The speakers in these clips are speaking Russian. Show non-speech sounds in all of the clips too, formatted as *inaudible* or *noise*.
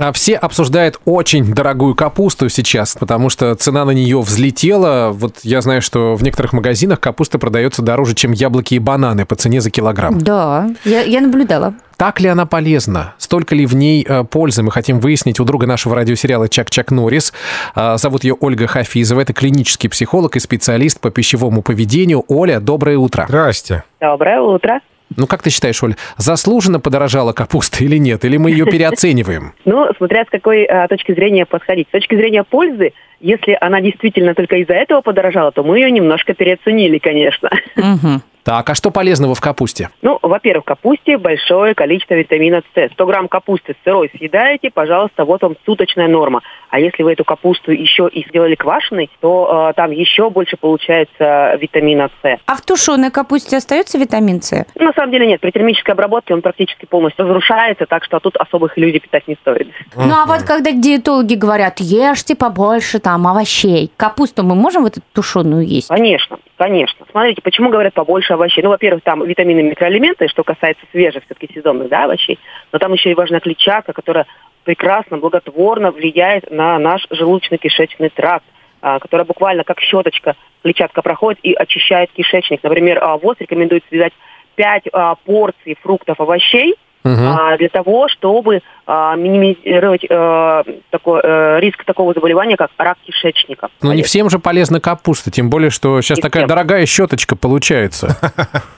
А все обсуждают очень дорогую капусту сейчас, потому что цена на нее взлетела. Вот я знаю, что в некоторых магазинах капуста продается дороже, чем яблоки и бананы по цене за килограмм. Да, я, я наблюдала. Так ли она полезна? Столько ли в ней э, пользы? Мы хотим выяснить у друга нашего радиосериала Чак-Чак Норрис. Э, зовут ее Ольга Хафизова. Это клинический психолог и специалист по пищевому поведению. Оля, доброе утро. Здрасте. Доброе утро. Ну, как ты считаешь, Оль, заслуженно подорожала капуста или нет? Или мы ее *laughs* переоцениваем? Ну, смотря с какой а, точки зрения подходить. С точки зрения пользы, если она действительно только из-за этого подорожала, то мы ее немножко переоценили, конечно. Мгм. Так, а что полезного в капусте? Ну, во-первых, в капусте большое количество витамина С. 100 грамм капусты сырой съедаете, пожалуйста, вот вам суточная норма. А если вы эту капусту еще и сделали квашеной, то э, там еще больше получается витамина С. А в тушеной капусте остается витамин С? На самом деле нет, при термической обработке он практически полностью разрушается, так что тут особых иллюзий питать не стоит. Ну а вот когда диетологи говорят, ешьте побольше там овощей, капусту мы можем в эту тушеную есть? Конечно, конечно. Смотрите, почему говорят побольше овощей? Ну, во-первых, там витамины микроэлементы, что касается свежих, все-таки сезонных да, овощей. Но там еще и важна клетчатка, которая прекрасно, благотворно влияет на наш желудочно-кишечный тракт, а, которая буквально как щеточка клетчатка проходит и очищает кишечник. Например, а, ВОЗ рекомендует съедать 5 порций фруктов, овощей А, для того, чтобы а, минимизировать э, такой, э, риск такого заболевания, как рак кишечника. Ну, не всем же полезна капуста, тем более, что сейчас Не такая всем. дорогая щеточка получается.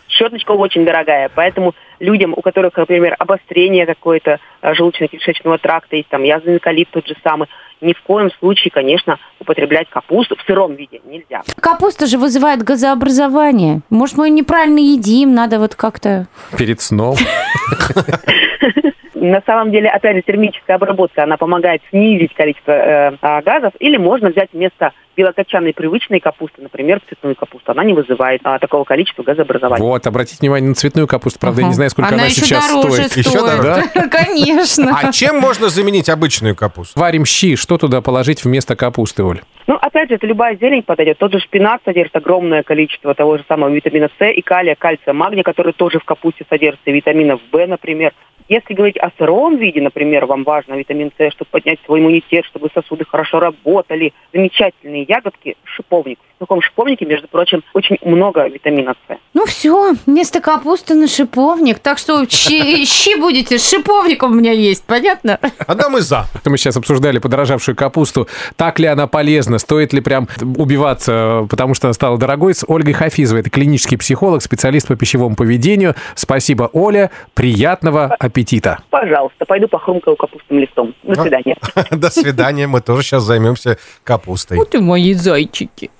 Щеточка очень дорогая, поэтому людям, у которых, например, обострение какое-то э, желудочно-кишечного тракта, есть там язвенный колит тот же самый, ни в коем случае, конечно, употреблять капусту в сыром виде нельзя. Капуста же вызывает газообразование. Может, мы её неправильно едим, надо вот как-то... Перед сном. *laughs* На самом деле, опять же, термическая обработка, она помогает снизить количество э, а, газов, или можно взять вместо белокочанной привычной капусты, например, цветную капусту. Она не вызывает а, такого количества газообразования. Вот, обратите внимание на цветную капусту. Правда, я не знаю, сколько она, еще сейчас дороже стоит. Еще дороже? *laughs* Конечно. А чем можно заменить обычную капусту? Варим щи. Что туда положить вместо капусты, Оль? Ну, опять же, это любая зелень подойдет. Тот же шпинат содержит огромное количество того же самого витамина С и калия, кальция, магния, который тоже в капусте содержится, и витаминов В, например. Если говорить о сыром виде, например, вам важно витамин С, чтобы поднять свой иммунитет, чтобы сосуды хорошо работали. Замечательные ягодки, шиповник. В таком шиповнике, между прочим, очень много витамина С. Ну все, вместо капусты на шиповник. Так что щи, *laughs* щи будете, с шиповником у меня есть, понятно? Одна мы за. Мы сейчас обсуждали подорожавшую капусту. Так ли она полезна? Стоит ли прям убиваться, потому что она стала дорогой? С Ольгой Хафизовой. Это клинический психолог, специалист по пищевому поведению. Спасибо, Оля. Приятного аппетита. Пожалуйста, пойду похрумкаю капустным листом. До свидания. *laughs* До свидания. Мы тоже сейчас займемся капустой. Вот и мои зайчики.